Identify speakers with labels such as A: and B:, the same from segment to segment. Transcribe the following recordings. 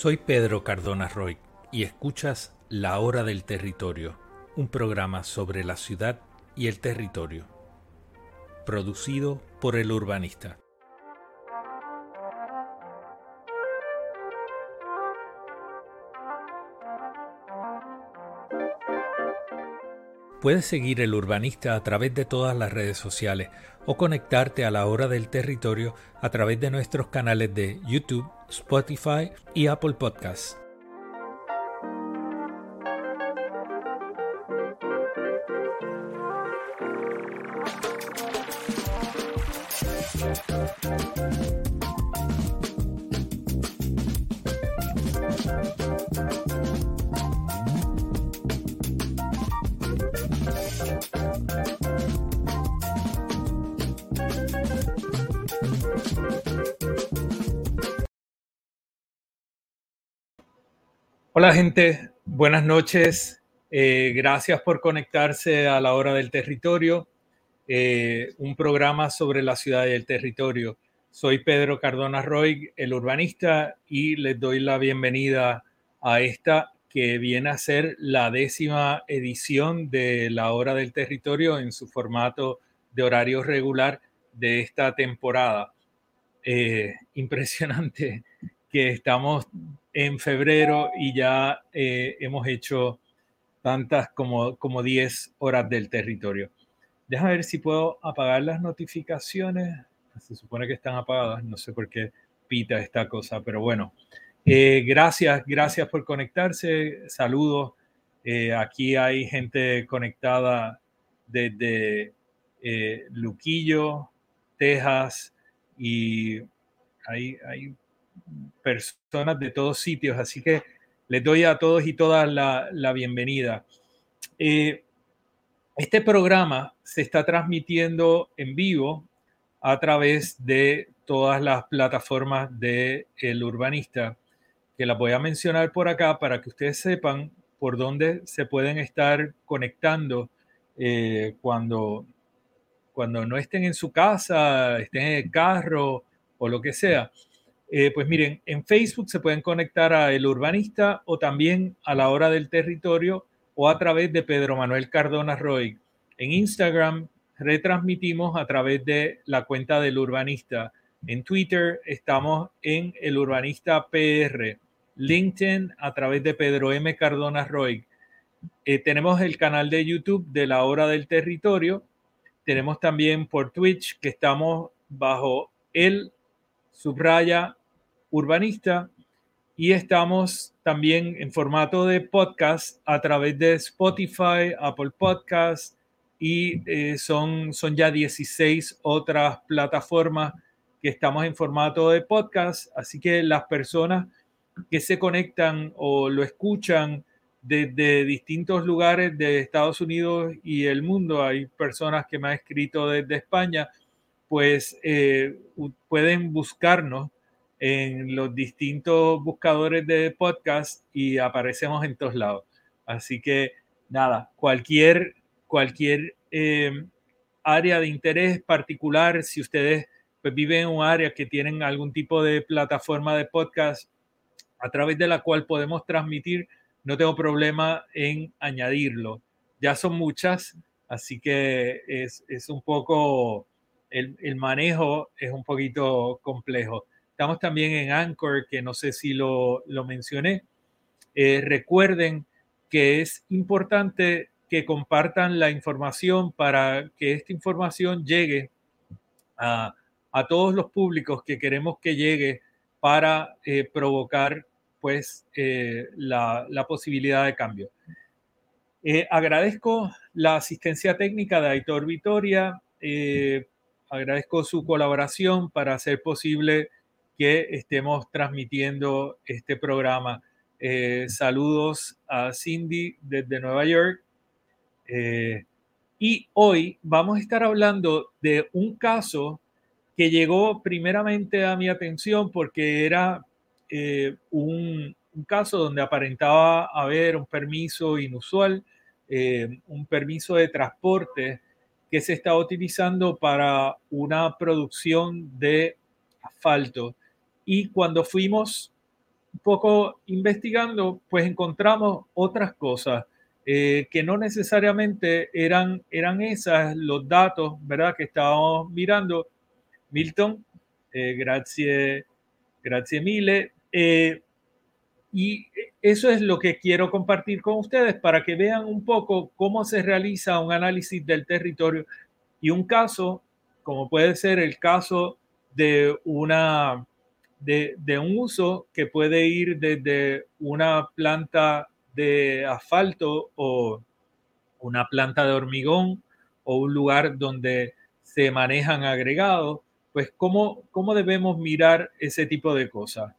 A: Soy Pedro Cardona Roy y escuchas La Hora del Territorio, un programa sobre la ciudad y el territorio, producido por el urbanista. Puedes seguir el urbanista a través de todas las redes sociales o conectarte a la hora del territorio a través de nuestros canales de YouTube, Spotify y Apple Podcasts. Gente, buenas noches. Eh, gracias por conectarse a la hora del territorio, eh, un programa sobre la ciudad y el territorio. Soy Pedro Cardona Roy, el urbanista, y les doy la bienvenida a esta que viene a ser la décima edición de la hora del territorio en su formato de horario regular de esta temporada. Eh, impresionante que estamos en febrero y ya eh, hemos hecho tantas como, como 10 horas del territorio. Déjame ver si puedo apagar las notificaciones. Se supone que están apagadas, no sé por qué pita esta cosa, pero bueno. Eh, gracias, gracias por conectarse. Saludos. Eh, aquí hay gente conectada desde Luquillo, Texas, y hay, hay personas de todos sitios, así que les doy a todos y todas la, bienvenida. Eh, este programa se está transmitiendo en vivo a través de todas las plataformas de El Urbanista, que las voy a mencionar por acá para que ustedes sepan por dónde se pueden estar conectando eh, cuando, cuando no estén en su casa, estén en el carro o lo que sea. Eh, pues miren, en Facebook se pueden conectar a El Urbanista o también a la hora del territorio o a través de Pedro Manuel Cardona Roy. En Instagram retransmitimos a través de la cuenta del Urbanista. En Twitter estamos en El Urbanista PR. LinkedIn a través de Pedro M. Cardona Roy. Eh, tenemos el canal de YouTube de la hora del territorio. Tenemos también por Twitch que estamos bajo el subraya urbanista y estamos también en formato de podcast a través de Spotify, Apple Podcasts y eh, son, son ya 16 otras plataformas que estamos en formato de podcast. Así que las personas que se conectan o lo escuchan desde distintos lugares de Estados Unidos y el mundo, hay personas que me han escrito desde España, pues eh, pueden buscarnos en los distintos buscadores de podcast y aparecemos en todos lados. Así que nada, cualquier, cualquier eh, área de interés particular, si ustedes pues, viven en un área que tienen algún tipo de plataforma de podcast a través de la cual podemos transmitir, no tengo problema en añadirlo. Ya son muchas, Así que es, un poco, el, manejo es un poquito complejo. Estamos también en Anchor, que no sé si lo, mencioné. Eh, recuerden que es importante que compartan la información para que esta información llegue a, todos los públicos que queremos que llegue para eh, provocar pues eh, la, posibilidad de cambio. Agradezco la asistencia técnica de Aitor Vitoria, agradezco su colaboración para hacer posible que estemos transmitiendo este programa. saludos a Cindy desde Nueva York eh, y hoy vamos a estar hablando de un caso que llegó primeramente a mi atención porque era eh, un, caso donde aparentaba haber un permiso inusual, eh, un permiso de transporte que se estaba utilizando para una producción de asfalto. Y cuando fuimos un poco investigando, pues encontramos otras cosas. Eh, que no necesariamente eran, eran esas los datos, ¿verdad? Que estábamos mirando. Milton, eh, gracias, gracias mille. Eh, y eso es lo que quiero compartir con ustedes para que vean un poco cómo se realiza un análisis del territorio y un caso, como puede ser el caso de una de, un uso que puede ir desde una planta de asfalto o una planta de hormigón o un lugar donde se manejan agregados, pues cómo, cómo debemos mirar ese tipo de cosas.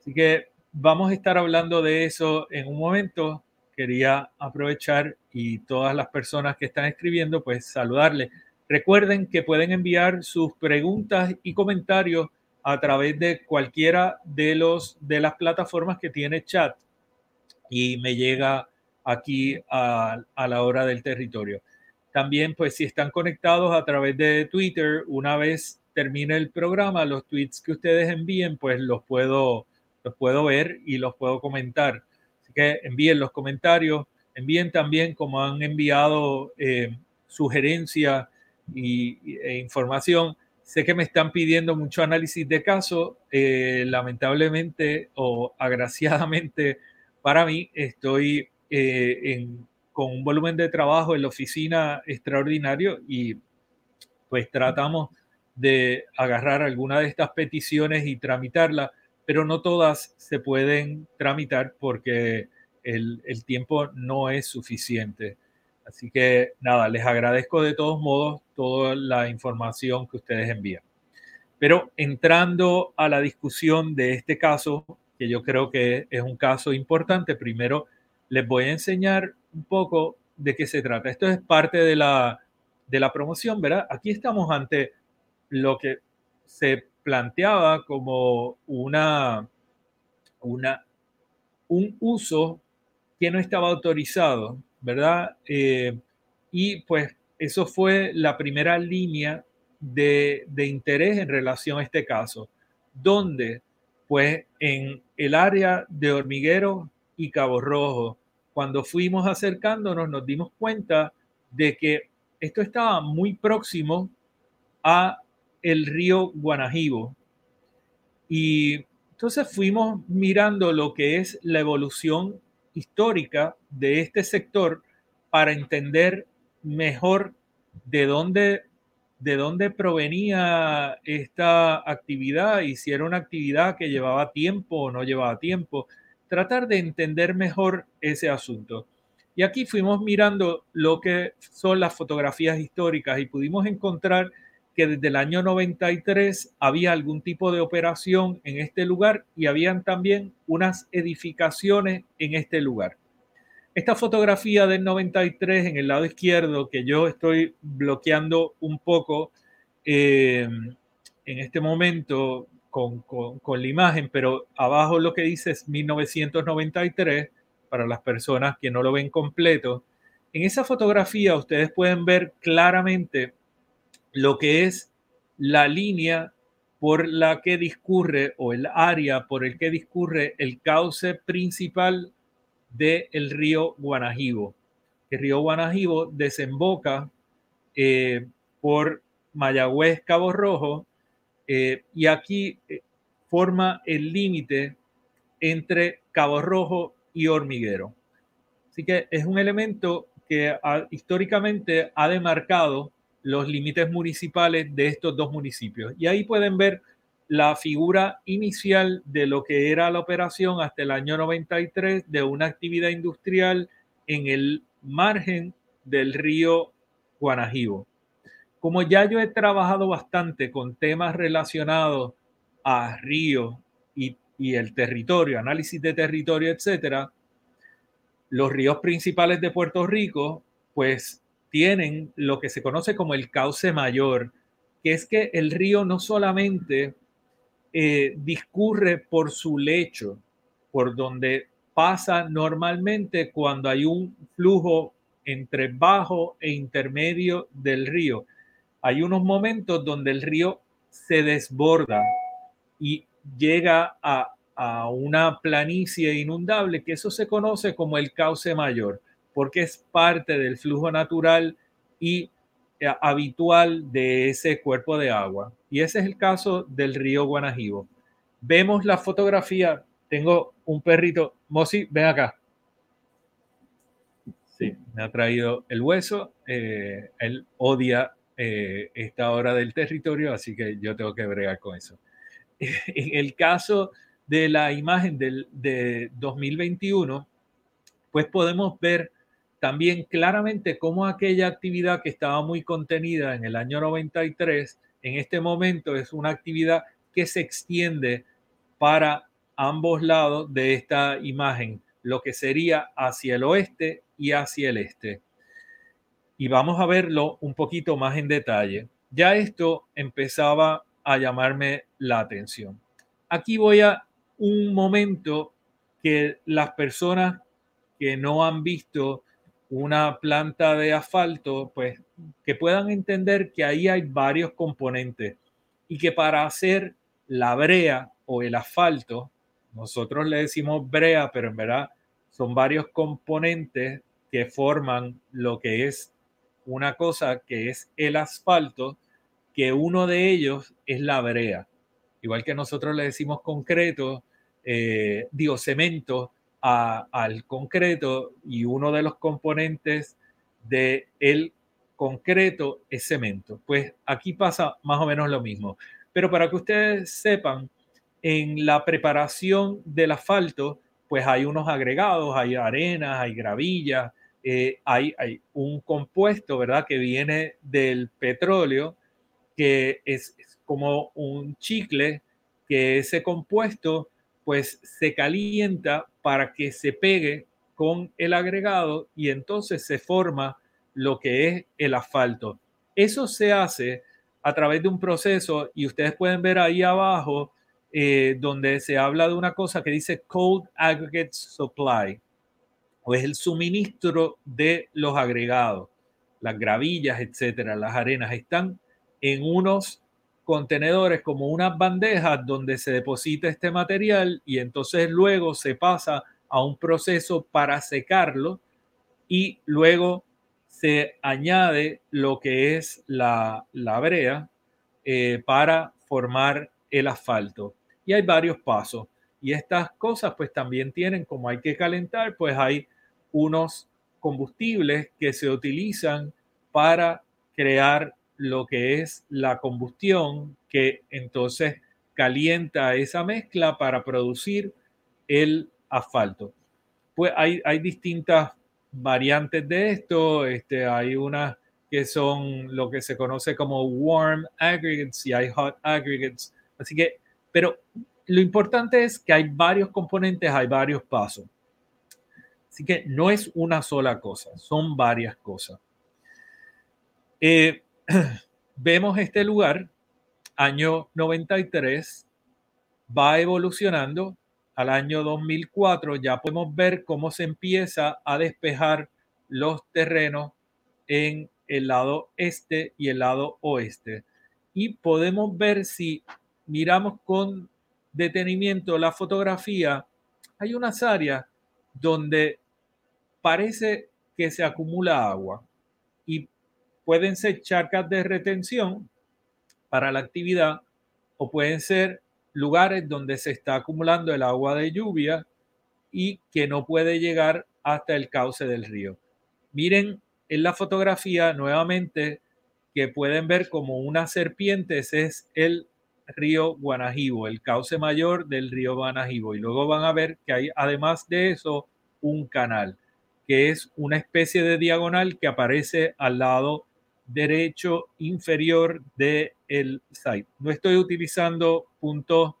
A: Así que vamos a estar hablando de eso en un momento. Quería aprovechar y todas las personas que están escribiendo, pues saludarles. Recuerden que pueden enviar sus preguntas y comentarios a través de cualquiera de, los, de las plataformas que tiene chat y me llega aquí a, la hora del territorio. También, pues si están conectados a través de Twitter, una vez termine el programa, los tweets que ustedes envíen, pues los puedo, los puedo ver y los puedo comentar. Así que envíen los comentarios, envíen también como han enviado eh, sugerencias y, e información. Sé que me están pidiendo mucho análisis de caso. Eh, lamentablemente o agraciadamente, para mí estoy eh, con un volumen de trabajo en la oficina extraordinario y pues tratamos de agarrar alguna de estas peticiones y tramitarlas, pero no todas se pueden tramitar porque el tiempo no es suficiente. Así que nada, les agradezco de todos modos toda la información que ustedes envían. Pero entrando a la discusión de este caso, que yo creo que es un caso importante. Primero, les voy a enseñar un poco de qué se trata. Esto es parte de la, de la promoción, ¿verdad? Aquí estamos ante lo que se planteaba como una, una, un uso que no estaba autorizado, ¿verdad? Eh, y pues eso fue la primera línea de, interés en relación a este caso, donde pues en el área de Hormiguero y Cabo Rojo, cuando fuimos acercándonos nos dimos cuenta de que esto estaba muy próximo a el río Guanajibo. Y entonces fuimos mirando lo que es la evolución histórica de este sector para entender mejor de dónde de dónde provenía esta actividad y si era una actividad que llevaba tiempo o no llevaba tiempo. Tratar de entender mejor ese asunto. Y aquí fuimos mirando lo que son las fotografías históricas y pudimos encontrar que desde el año 93 había algún tipo de operación en este lugar y habían también unas edificaciones en este lugar. Esta fotografía del 93 en el lado izquierdo, que yo estoy bloqueando un poco eh, en este momento con, con, la imagen, pero abajo lo que dice es 1993 para las personas que no lo ven completo. En esa fotografía ustedes pueden ver claramente lo que es la línea por la que discurre o el área por el que discurre el cauce principal del río Guanajibo. El río Guanajibo desemboca eh, por Mayagüez, Cabo Rojo, eh, y aquí forma el límite entre Cabo Rojo y Hormiguero. Así que es un elemento que históricamente ha demarcado los límites municipales de estos dos municipios. Y ahí pueden ver la figura inicial de lo que era la operación hasta el año 93 de una actividad industrial en el margen del río Guanajibo. Como ya yo he trabajado bastante con temas relacionados a río y, y el territorio, análisis de territorio, etcétera, los ríos principales de Puerto Rico, pues tienen lo que se conoce como el cauce mayor, que es que el río no solamente eh, discurre por su lecho, por donde pasa normalmente cuando hay un flujo entre bajo e intermedio del río. Hay unos momentos donde el río se desborda y llega a, a una planicie inundable, que eso se conoce como el cauce mayor, porque es parte del flujo natural y eh, habitual de ese cuerpo de agua. Y ese es el caso del río Guanajibo. Vemos la fotografía, tengo un perrito, Mosi, ven acá. Sí, me ha traído el hueso, eh, él odia eh, esta hora del territorio, así que yo tengo que bregar con eso. En el caso de la imagen del, de 2021, pues podemos ver también claramente cómo aquella actividad que estaba muy contenida en el año 93, en este momento es una actividad que se extiende para ambos lados de esta imagen, lo que sería hacia el oeste y hacia el este. Y vamos a verlo un poquito más en detalle. Ya esto empezaba a llamarme la atención. Aquí voy a un momento que las personas que no han visto una planta de asfalto, pues que puedan entender que ahí hay varios componentes y que para hacer la brea o el asfalto, nosotros le decimos brea, pero en verdad son varios componentes que forman lo que es una cosa que es el asfalto, que uno de ellos es la brea. Igual que nosotros le decimos concreto, eh, digo cemento, al concreto y uno de los componentes del el concreto es cemento. Pues aquí pasa más o menos lo mismo. Pero para que ustedes sepan, en la preparación del asfalto, pues hay unos agregados, hay arenas, hay gravilla, eh, hay, hay, un compuesto, ¿verdad? Que viene del petróleo, que es, es como un chicle, que ese compuesto pues se calienta para que se pegue con el agregado y entonces se forma lo que es el asfalto. Eso se hace a través de un proceso y ustedes pueden ver ahí abajo eh, donde se habla de una cosa que dice Cold Aggregate Supply, o es el suministro de los agregados, las gravillas, etcétera, las arenas están en unos contenedores como unas bandejas donde se deposita este material y entonces luego se pasa a un proceso para secarlo y luego se añade lo que es la, la brea eh, para formar el asfalto. Y hay varios pasos. Y estas cosas pues también tienen, como hay que calentar, pues hay unos combustibles que se utilizan para crear lo que es la combustión que entonces calienta esa mezcla para producir el asfalto. Pues hay, hay distintas variantes de esto, este, hay unas que son lo que se conoce como warm aggregates y hay hot aggregates. Así que, pero lo importante es que hay varios componentes, hay varios pasos. Así que no es una sola cosa, son varias cosas. Eh, vemos este lugar, año 93, va evolucionando. Al año 2004 ya podemos ver cómo se empieza a despejar los terrenos en el lado este y el lado oeste. Y podemos ver si miramos con detenimiento la fotografía, hay unas áreas donde parece que se acumula agua. Y pueden ser charcas de retención para la actividad o pueden ser lugares donde se está acumulando el agua de lluvia y que no puede llegar hasta el cauce del río. Miren en la fotografía nuevamente que pueden ver como una serpiente, ese es el río Guanajibo, el cauce mayor del río Guanajibo. Y luego van a ver que hay además de eso un canal, que es una especie de diagonal que aparece al lado derecho inferior del el site. No estoy utilizando puntos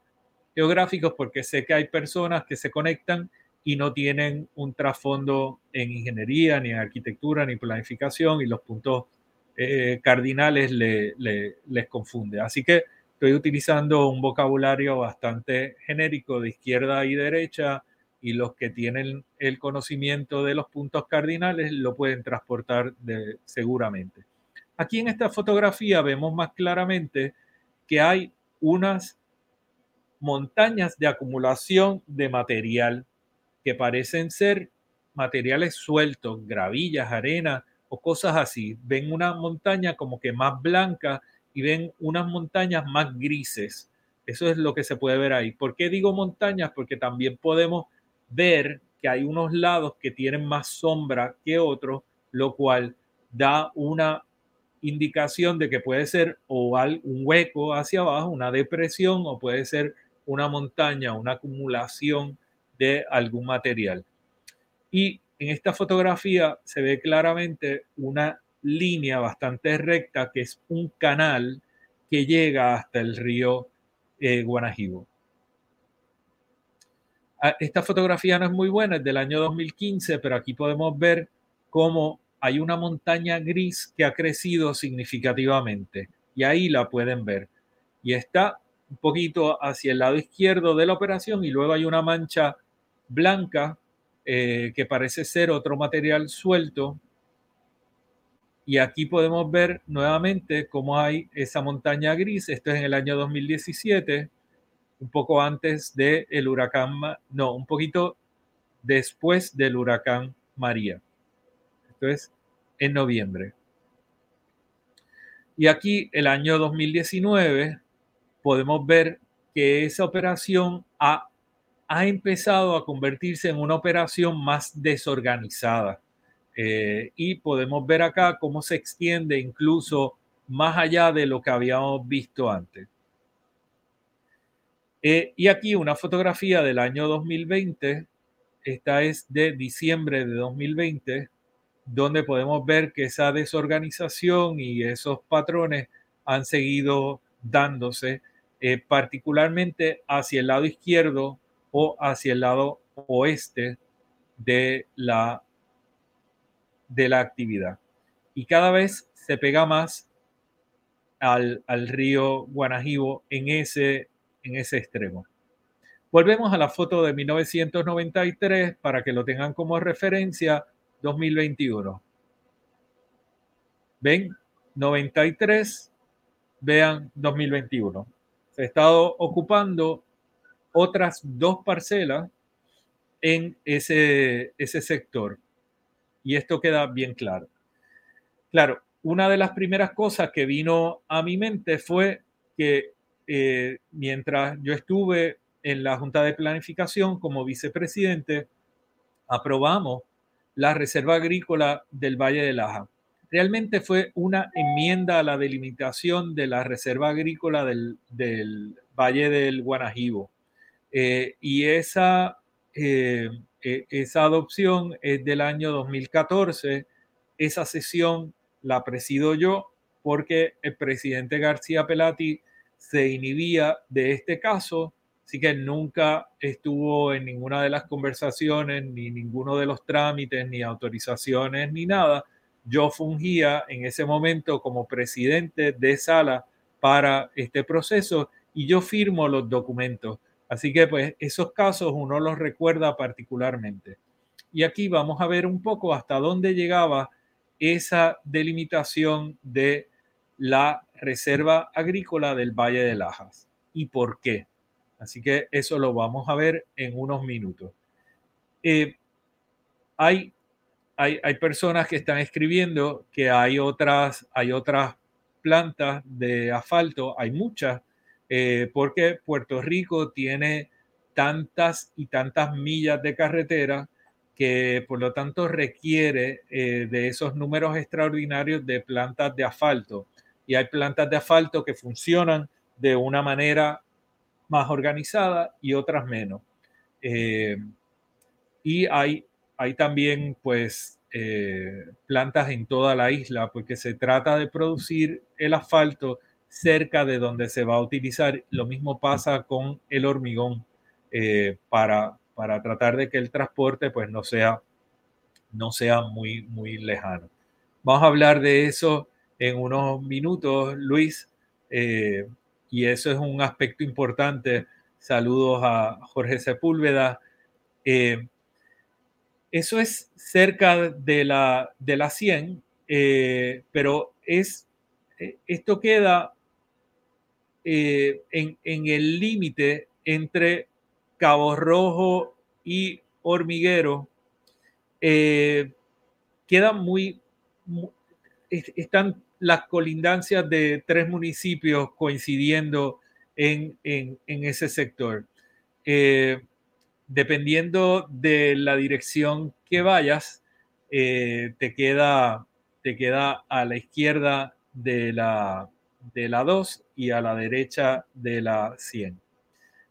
A: geográficos porque sé que hay personas que se conectan y no tienen un trasfondo en ingeniería, ni en arquitectura, ni planificación, y los puntos eh, cardinales les confunde. Así que estoy utilizando un vocabulario bastante genérico de izquierda y derecha, y los que tienen el conocimiento de los puntos cardinales lo pueden transportar seguramente. Aquí en esta fotografía vemos más claramente que hay unas montañas de acumulación de material que parecen ser materiales sueltos, gravillas, arena o cosas así. Ven una montaña como que más blanca y ven unas montañas más grises. Eso es lo que se puede ver ahí. ¿Por qué digo montañas? Porque también podemos ver que hay unos lados que tienen más sombra que otros, lo cual da una indicación de que puede ser o un hueco hacia abajo, una depresión, o puede ser una montaña, una acumulación de algún material. Y en esta fotografía se ve claramente una línea bastante recta que es un canal que llega hasta el río eh, Guanajibo. Ah, esta fotografía no es muy buena, es del año 2015, pero aquí podemos ver cómo hay una montaña gris que ha crecido significativamente y ahí la pueden ver. Y está un poquito hacia el lado izquierdo de la operación y luego hay una mancha blanca eh, que parece ser otro material suelto. Y aquí podemos ver nuevamente cómo hay esa montaña gris. Esto es en el año 2017, un poco antes del huracán, no, un poquito después del huracán María. Esto es en noviembre. Y aquí el año 2019 podemos ver que esa operación ha ha empezado a convertirse en una operación más desorganizada. Eh, y podemos ver acá cómo se extiende incluso más allá de lo que habíamos visto antes. Eh, y aquí una fotografía del año 2020, esta es de diciembre de 2020, donde podemos ver que esa desorganización y esos patrones han seguido dándose, eh, particularmente hacia el lado izquierdo o hacia el lado oeste de la, de la actividad. Y cada vez se pega más al, río Guanajibo en ese, en ese extremo. Volvemos a la foto de 1993 para que lo tengan como referencia 2021. ¿Ven? 93, vean 2021. Se ha estado ocupando otras dos parcelas en ese, ese sector. Y esto queda bien claro. Claro, una de las primeras cosas que vino a mi mente fue que eh, mientras yo estuve en la Junta de Planificación como vicepresidente, aprobamos la Reserva Agrícola del Valle de Laja. Realmente fue una enmienda a la delimitación de la Reserva Agrícola del, del Valle del Guanajibo. Eh, y esa, eh, e, esa adopción es del año 2014. Esa sesión la presido yo porque el presidente García Pelati se inhibía de este caso, así que nunca estuvo en ninguna de las conversaciones, ni ninguno de los trámites, ni autorizaciones, ni nada. Yo fungía en ese momento como presidente de sala para este proceso y yo firmo los documentos. Así que pues esos casos uno los recuerda particularmente. Y aquí vamos a ver un poco hasta dónde llegaba esa delimitación de la Reserva Agrícola del Valle de Lajas y por qué. Así que eso lo vamos a ver en unos minutos. Eh, hay hay, hay, personas que están escribiendo que hay otras, hay otras plantas de asfalto, hay muchas, eh, porque Puerto Rico tiene tantas y tantas millas de carretera que por lo tanto requiere eh, de esos números extraordinarios de plantas de asfalto. Y hay plantas de asfalto que funcionan de una manera más organizada y otras menos. Eh, y hay, hay también pues eh, plantas en toda la isla porque se trata de producir el asfalto cerca de donde se va a utilizar. Lo mismo pasa con el hormigón para, para tratar de que el transporte pues no sea, no sea muy, muy lejano. Vamos a hablar de eso en unos minutos, Luis, eh, y eso es un aspecto importante. Saludos a Jorge Sepúlveda. Eh, eso es cerca de la, de la 100, eh, pero es, esto queda en, en el límite entre Cabo Rojo y Hormiguero eh, quedan muy, están las colindancias de tres municipios coincidiendo en, ese sector. Eh, dependiendo de la dirección que vayas, eh, te, queda, te queda a la izquierda de la, de la 2 y a la derecha de la 100.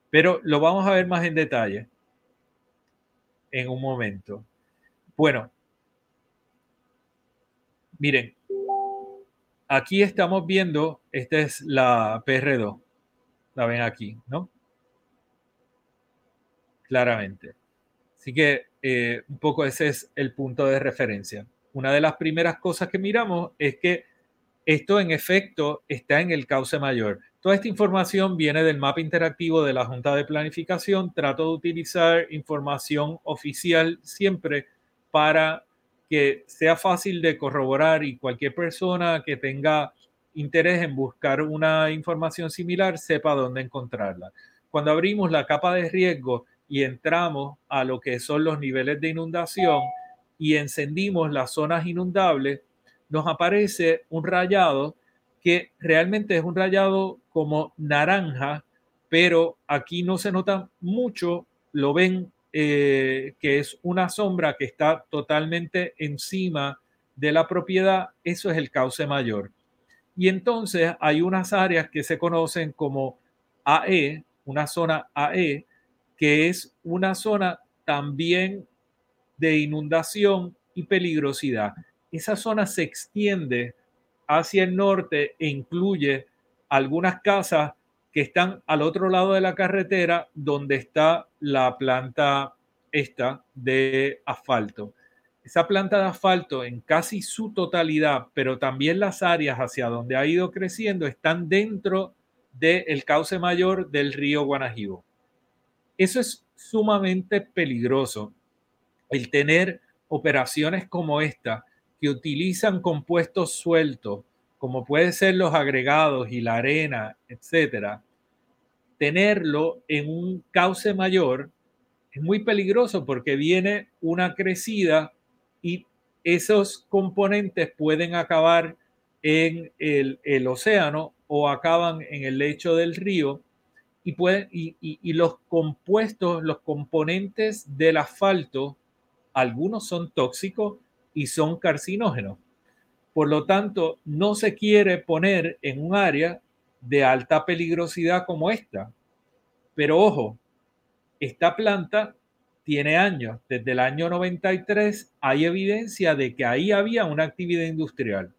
A: Pero lo vamos a ver más en detalle en un momento. Bueno, miren, aquí estamos viendo, esta es la PR2, la ven aquí, ¿no? Claramente. Así que eh, un poco ese es el punto de referencia. Una de las primeras cosas que miramos es que esto en efecto está en el cauce mayor. Toda esta información viene del mapa interactivo de la Junta de Planificación. Trato de utilizar información oficial siempre para que sea fácil de corroborar y cualquier persona que tenga interés en buscar una información similar sepa dónde encontrarla. Cuando abrimos la capa de riesgo y entramos a lo que son los niveles de inundación y encendimos las zonas inundables, nos aparece un rayado que realmente es un rayado como naranja, pero aquí no se nota mucho, lo ven eh, que es una sombra que está totalmente encima de la propiedad, eso es el cauce mayor. Y entonces hay unas áreas que se conocen como AE, una zona AE, que es una zona también de inundación y peligrosidad. Esa zona se extiende hacia el norte e incluye algunas casas que están al otro lado de la carretera donde está la planta esta de asfalto. Esa planta de asfalto en casi su totalidad, pero también las áreas hacia donde ha ido creciendo, están dentro del cauce mayor del río Guanajibo. Eso es sumamente peligroso, el tener operaciones como esta, que utilizan compuestos sueltos, como pueden ser los agregados y la arena, etcétera, tenerlo en un cauce mayor es muy peligroso porque viene una crecida y esos componentes pueden acabar en el, océano o acaban en el lecho del río y, pueden, y los compuestos, los componentes del asfalto, algunos son tóxicos y son carcinógenos. Por lo tanto, no se quiere poner en un área de alta peligrosidad como esta. Pero ojo, esta planta tiene años. Desde el año 93 hay evidencia de que ahí había una actividad industrial.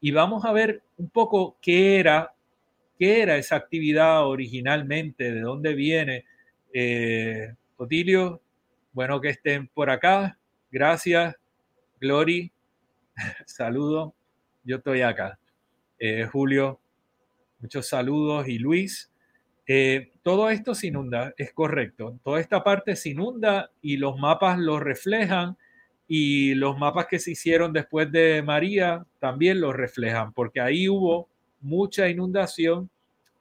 A: Y vamos a ver un poco qué era, qué era esa actividad originalmente, de dónde viene. Eh, Otilio, bueno que estén por acá. Gracias. Glory, saludo, yo estoy acá. Eh, Julio, muchos saludos y Luis. Eh, todo esto se inunda, es correcto. Toda esta parte se inunda y los mapas lo reflejan y los mapas que se hicieron después de María también lo reflejan, porque ahí hubo mucha inundación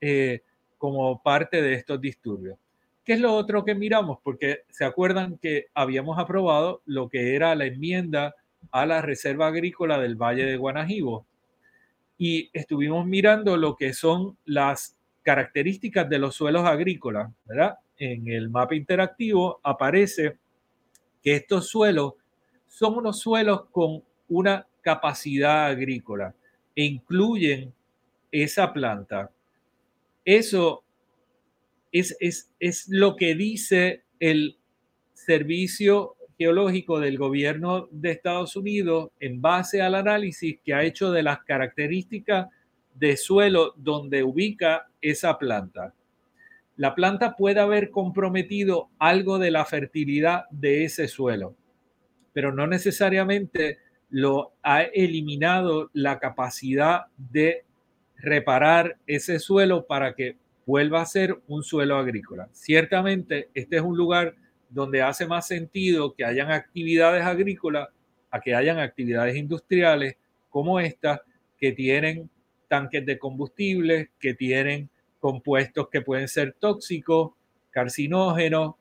A: eh, como parte de estos disturbios. ¿Qué es lo otro que miramos? Porque se acuerdan que habíamos aprobado lo que era la enmienda a la Reserva Agrícola del Valle de Guanajibo. Y estuvimos mirando lo que son las características de los suelos agrícolas, ¿verdad? En el mapa interactivo aparece que estos suelos son unos suelos con una capacidad agrícola e incluyen esa planta. Eso es, es, es lo que dice el Servicio Geológico del Gobierno de Estados Unidos en base al análisis que ha hecho de las características de suelo donde ubica esa planta. La planta puede haber comprometido algo de la fertilidad de ese suelo, pero no necesariamente lo ha eliminado la capacidad de reparar ese suelo para que vuelva a ser un suelo agrícola. Ciertamente, este es un lugar donde hace más sentido que hayan actividades agrícolas a que hayan actividades industriales como esta, que tienen tanques de combustible, que tienen compuestos que pueden ser tóxicos, carcinógenos,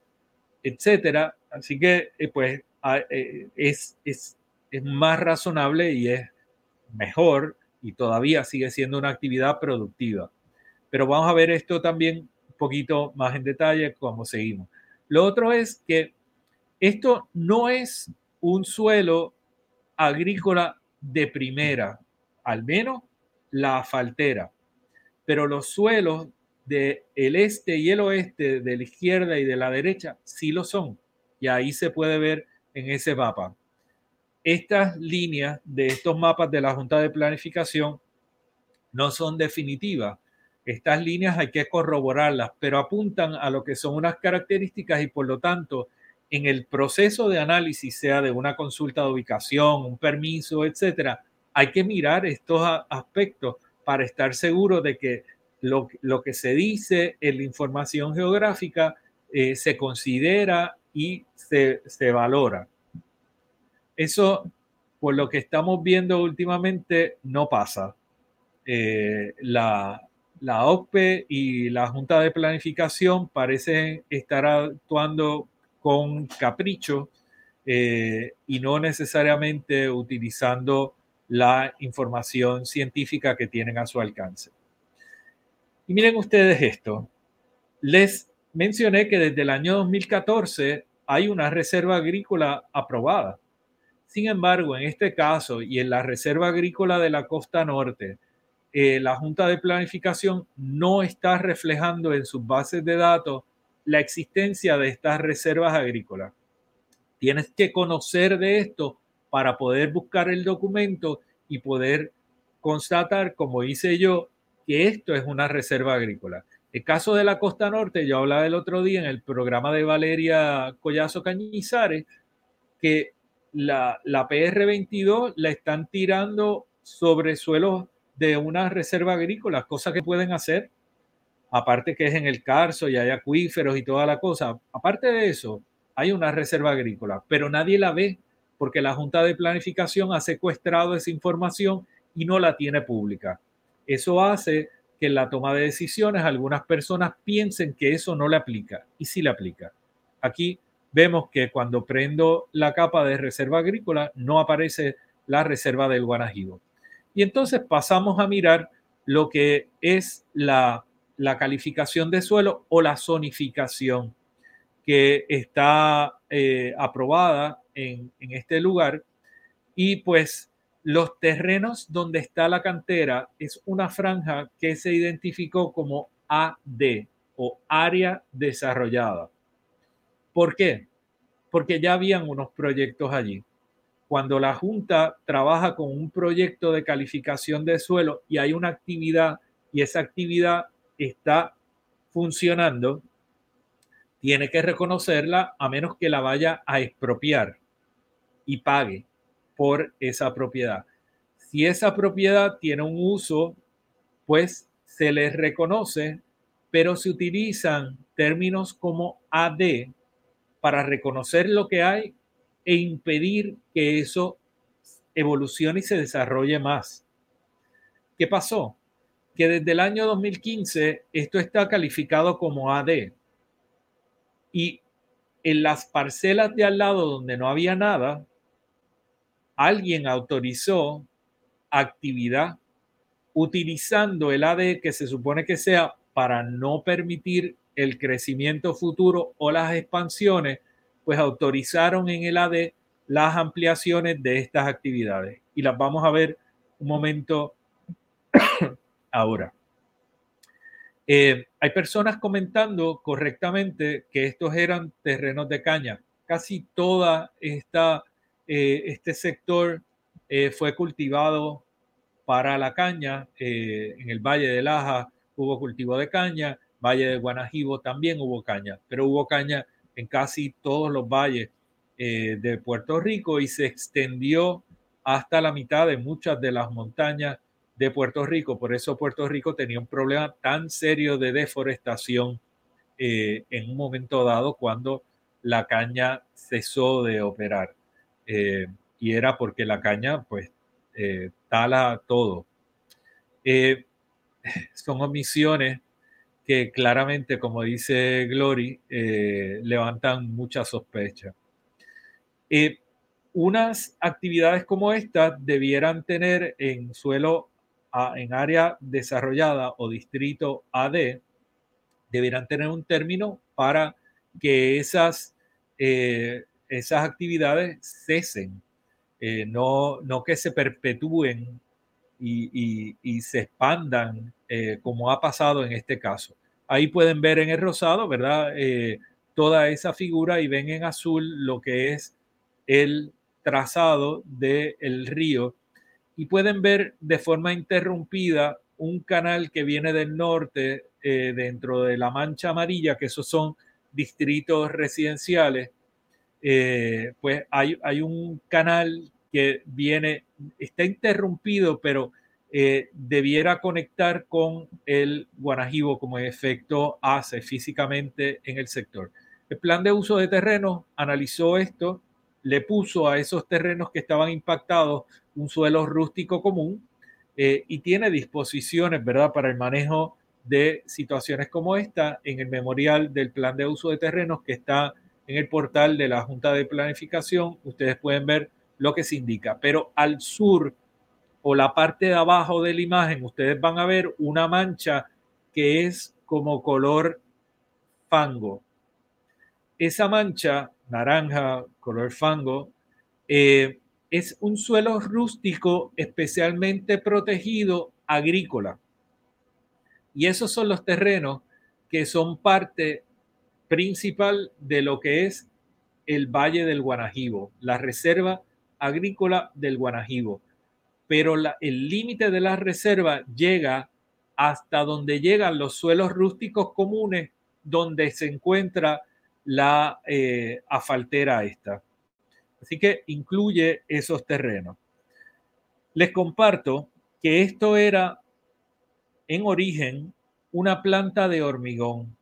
A: etcétera. Así que, eh, pues, eh, es, es, es más razonable y es mejor y todavía sigue siendo una actividad productiva. Pero vamos a ver esto también un poquito más en detalle como seguimos. Lo otro es que esto no es un suelo agrícola de primera, al menos la faltera, pero los suelos del el este y el oeste, de la izquierda y de la derecha, sí lo son. Y ahí se puede ver en ese mapa estas líneas de estos mapas de la Junta de Planificación no son definitivas. Estas líneas hay que corroborarlas, pero apuntan a lo que son unas características y por lo tanto en el proceso de análisis, sea de una consulta de ubicación, un permiso, etcétera, hay que mirar estos aspectos para estar seguro de que lo, que se dice en la información geográfica eh, se considera y se, se valora. Eso, por lo que estamos viendo últimamente, no pasa. Eh, la, la OCPE y la Junta de Planificación parecen estar actuando con capricho eh, y no necesariamente utilizando la información científica que tienen a su alcance. Y miren ustedes esto. Les mencioné que desde el año 2014 hay una reserva agrícola aprobada. Sin embargo, en este caso y en la Reserva Agrícola de la Costa Norte, eh, la Junta de Planificación no está reflejando en sus bases de datos la existencia de estas reservas agrícolas. Tienes que conocer de esto para poder buscar el documento y poder constatar, como hice yo, que esto es una reserva agrícola. El caso de la costa norte, yo hablaba el otro día en el programa de Valeria Collazo Cañizares, que la, PR22 la están tirando sobre suelos de una reserva agrícola, cosas que pueden hacer, aparte que es en el Carso y hay acuíferos y toda la cosa. Aparte de eso, hay una reserva agrícola, pero nadie la ve porque la Junta de Planificación ha secuestrado esa información y no la tiene pública. Eso hace que en la toma de decisiones algunas personas piensen que eso no le aplica y sí le aplica. Aquí vemos que cuando prendo la capa de reserva agrícola no aparece la reserva del Guanajibo. Y entonces pasamos a mirar lo que es la, calificación de suelo o la zonificación que está eh, aprobada en, en este lugar. Y pues los terrenos donde está la cantera es una franja que se identificó como AD o área desarrollada. ¿Por qué? Porque ya habían unos proyectos allí. Cuando la Junta trabaja con un proyecto de calificación de suelo y hay una actividad y esa actividad está funcionando, tiene que reconocerla a menos que la vaya a expropiar y pague por esa propiedad. Si esa propiedad tiene un uso, pues se le reconoce, pero se utilizan términos como AD para reconocer lo que hay e impedir que eso evolucione y se desarrolle más. ¿Qué pasó? Que desde el año 2015 esto está calificado como AD. Y en las parcelas de al lado donde no había nada, alguien autorizó actividad utilizando el AD que se supone que sea para no permitir el crecimiento futuro o las expansiones, pues autorizaron en el AD las ampliaciones de estas actividades. Y las vamos a ver un momento ahora. Eh, hay personas comentando correctamente que estos eran terrenos de caña. Casi toda eh, este sector eh, fue cultivado para la caña. en el Valle de Laja hubo cultivo de caña, Valle de Guanajibo también hubo caña, pero hubo caña en casi todos los valles de Puerto Rico y se extendió hasta la mitad de muchas de las montañas de Puerto Rico. Por eso Puerto Rico tenía un problema tan serio de deforestación eh, en un momento dado cuando la caña cesó de operar. Eh, y era porque la caña pues eh, tala todo. son omisiones que claramente, como dice Glory, levantan mucha sospecha. unas actividades como estas debieran tener en suelo en área desarrollada o distrito AD deberán tener un término para que esas, eh, esas actividades cesen, eh, no, no que se perpetúen y, y, se expandan eh, como ha pasado en este caso. Ahí pueden ver en el rosado, ¿verdad? toda esa figura y ven en azul lo que es el trazado del río y pueden ver de forma interrumpida un canal que viene del norte eh, dentro de la mancha amarilla, que esos son distritos residenciales, eh, pues hay, hay, un canal que viene, está interrumpido, pero eh, debiera conectar con el Guanajibo como efecto hace físicamente en el sector. El plan de uso de terreno analizó esto, le puso a esos terrenos que estaban impactados un suelo rústico común eh, y tiene disposiciones, ¿verdad?, para el manejo de situaciones como esta en el memorial del plan de uso de terrenos que está en el portal de la Junta de Planificación. Ustedes pueden ver lo que se indica, pero al sur o la parte de abajo de la imagen, ustedes van a ver una mancha que es como color fango. Esa mancha naranja, color fango, eh, es un suelo rústico especialmente protegido agrícola. Y esos son los terrenos que son parte principal de lo que es el Valle del Guanajibo, la reserva agrícola del Guanajibo. Pero el límite de la reserva llega hasta donde llegan los suelos rústicos comunes, donde se encuentra la eh, afaltera esta. Así que incluye esos terrenos. Les comparto que esto era en origen una planta de hormigón.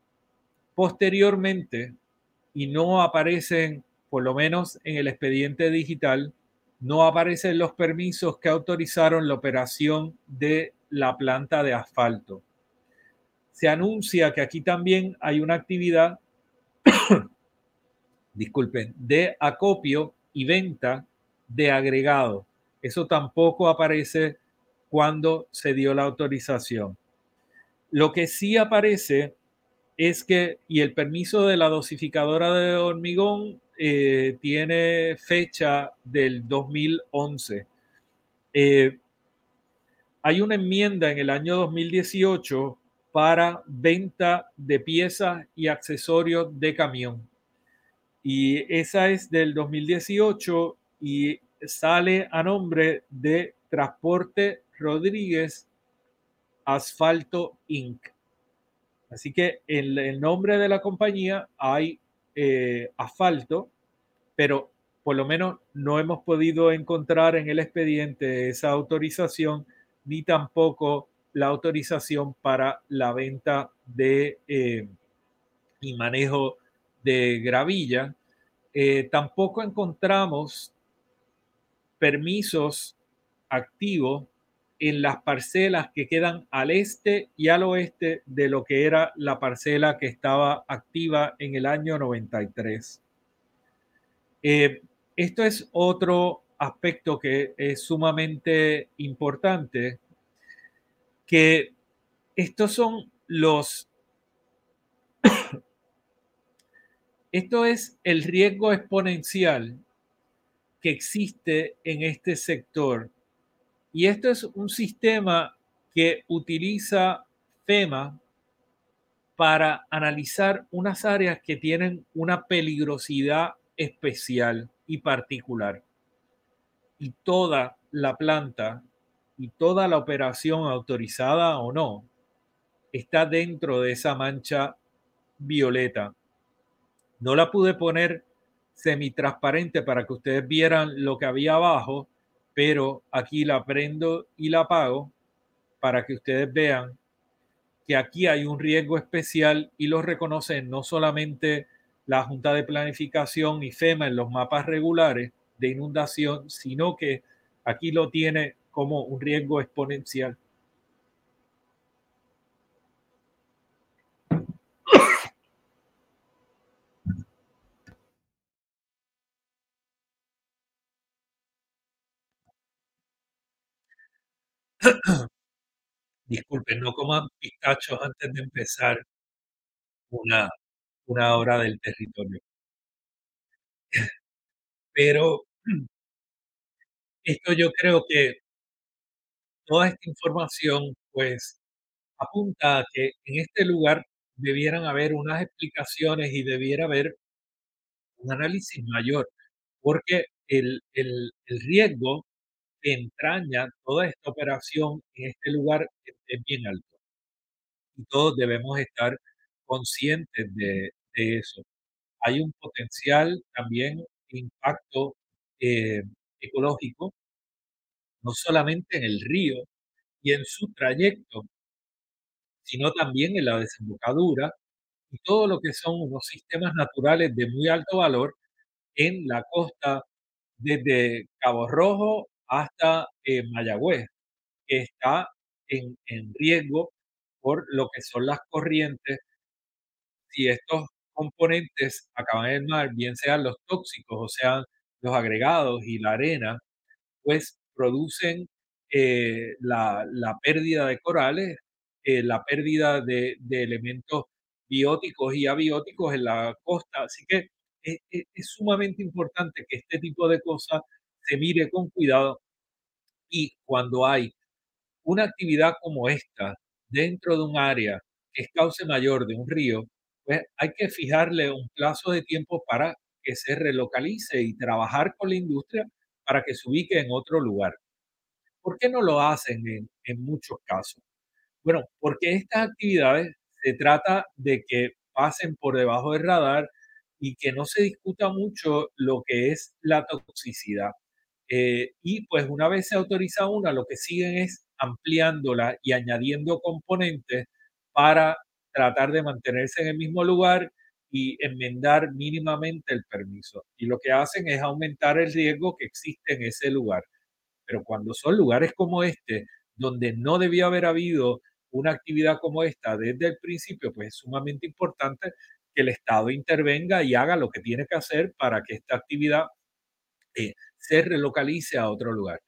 A: Posteriormente, y no aparecen, por lo menos en el expediente digital, no aparecen los permisos que autorizaron la operación de la planta de asfalto. Se anuncia que aquí también hay una actividad, disculpen, de acopio y venta de agregado. Eso tampoco aparece cuando se dio la autorización. Lo que sí aparece es que, y el permiso de la dosificadora de hormigón eh, tiene fecha del 2011. Eh, hay una enmienda en el año 2018 para venta de piezas y accesorios de camión. Y esa es del 2018 y sale a nombre de Transporte Rodríguez Asfalto Inc. Así que en el nombre de la compañía hay eh, asfalto, pero por lo menos no hemos podido encontrar en el expediente esa autorización ni tampoco la autorización para la venta de eh, y manejo de gravilla, eh, tampoco encontramos permisos activos en las parcelas que quedan al este y al oeste de lo que era la parcela que estaba activa en el año 93. Eh, esto es otro aspecto que es sumamente importante, que estos son los... Esto es el riesgo exponencial que existe en este sector. Y esto es un sistema que utiliza FEMA para analizar unas áreas que tienen una peligrosidad especial y particular. Y toda la planta y toda la operación autorizada o no está dentro de esa mancha violeta. No la pude poner semitransparente para que ustedes vieran lo que había abajo, pero aquí la prendo y la apago para que ustedes vean que aquí hay un riesgo especial y lo reconocen no solamente la Junta de Planificación y FEMA en los mapas regulares de inundación, sino que aquí lo tiene como un riesgo exponencial. Disculpen, no coman pistachos antes de empezar una, una hora del territorio. Pero esto yo creo que toda esta información, pues, apunta a que en este lugar debieran haber unas explicaciones y debiera haber un análisis mayor, porque el, el, riesgo que entraña toda esta operación en este lugar es, es bien alto. Y todos debemos estar conscientes de, de eso. Hay un potencial también impacto eh, ecológico, no solamente en el río y en su trayecto, sino también en la desembocadura y todo lo que son unos sistemas naturales de muy alto valor en la costa desde Cabo Rojo hasta eh, Mayagüez, que está en, en riesgo por lo que son las corrientes. Si estos componentes acaban en el mar, bien sean los tóxicos o sean los agregados y la arena, pues producen eh, la, pérdida de corales, eh, la pérdida de, elementos bióticos y abióticos en la costa. Así que es, es- es sumamente importante que este tipo de cosas se mire con cuidado y cuando hay una actividad como esta dentro de un área que es cauce mayor de un río, pues hay que fijarle un plazo de tiempo para que se relocalice y trabajar con la industria para que se ubique en otro lugar. ¿Por qué no lo hacen en, muchos casos? Bueno, porque estas actividades se trata de que pasen por debajo del radar y que no se discuta mucho lo que es la toxicidad. Eh, y pues una vez se autoriza una, lo que siguen es ampliándola y añadiendo componentes para tratar de mantenerse en el mismo lugar y enmendar mínimamente el permiso. Y lo que hacen es aumentar el riesgo que existe en ese lugar. Pero cuando son lugares como este, donde no debió haber habido una actividad como esta desde el principio, pues es sumamente importante que el Estado intervenga y haga lo que tiene que hacer para que esta actividad eh, se relocalice a otro lugar.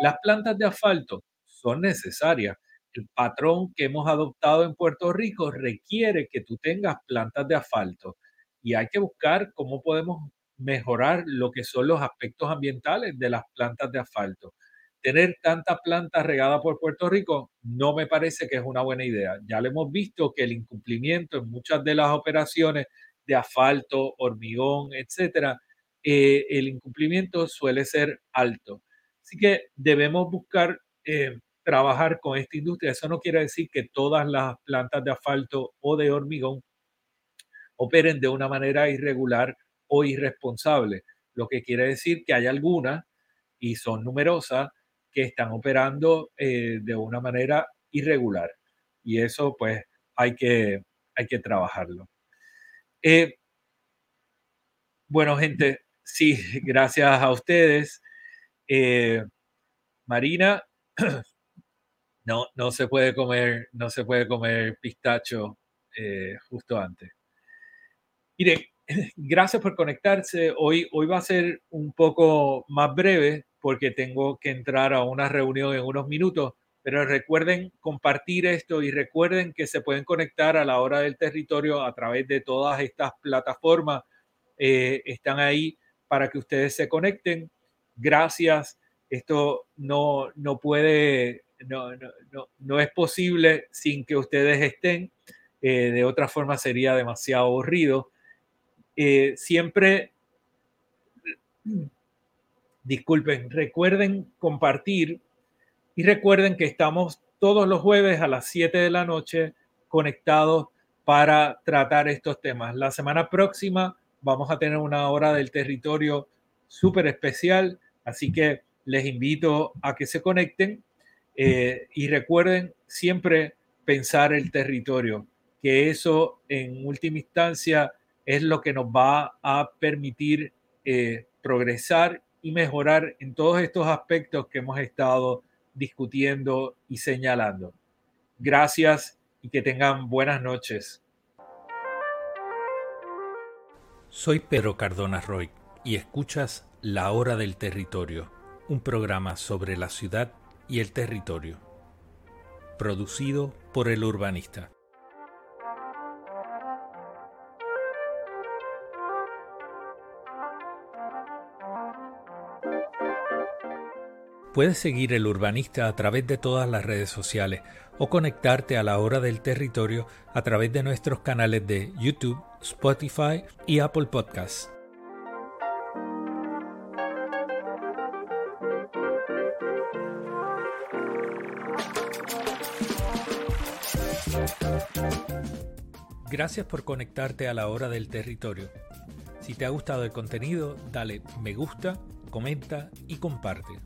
A: Las plantas de asfalto son necesarias. El patrón que hemos adoptado en Puerto Rico requiere que tú tengas plantas de asfalto y hay que buscar cómo podemos mejorar lo que son los aspectos ambientales de las plantas de asfalto. Tener tanta planta regada por Puerto Rico no me parece que es una buena idea. Ya lo hemos visto que el incumplimiento en muchas de las operaciones de asfalto, hormigón, etcétera, eh, el incumplimiento suele ser alto. Así que debemos buscar eh, trabajar con esta industria. Eso no quiere decir que todas las plantas de asfalto o de hormigón operen de una manera irregular o irresponsable. Lo que quiere decir que hay algunas, y son numerosas, que están operando eh, de una manera irregular. Y eso pues hay que, hay que trabajarlo. Eh, bueno, gente, sí, gracias a ustedes. Eh, Marina, no, no se puede comer, no se puede comer pistacho eh, justo antes. Miren, gracias por conectarse. Hoy, hoy va a ser un poco más breve porque tengo que entrar a una reunión en unos minutos, pero recuerden compartir esto y recuerden que se pueden conectar a la hora del territorio a través de todas estas plataformas. Eh, están ahí para que ustedes se conecten. Gracias. Esto no, no puede, no, no, no, es posible sin que ustedes estén. Eh, de otra forma sería demasiado aburrido. Eh, siempre, disculpen, recuerden compartir y recuerden que estamos todos los jueves a las 7 de la noche conectados para tratar estos temas. La semana próxima vamos a tener una hora del territorio súper especial, así que les invito a que se conecten eh, y recuerden siempre pensar el territorio, que eso en última instancia es lo que nos va a permitir eh, progresar y mejorar en todos estos aspectos que hemos estado discutiendo y señalando. Gracias y que tengan buenas noches.
B: Soy Pedro Cardona Roy y escuchas La Hora del Territorio, un programa sobre la ciudad y el territorio, producido por el urbanista. Puedes seguir el urbanista a través de todas las redes sociales o conectarte a la hora del territorio a través de nuestros canales de YouTube, Spotify y Apple Podcasts. Gracias por conectarte a la hora del territorio. Si te ha gustado el contenido, dale me gusta, comenta y comparte.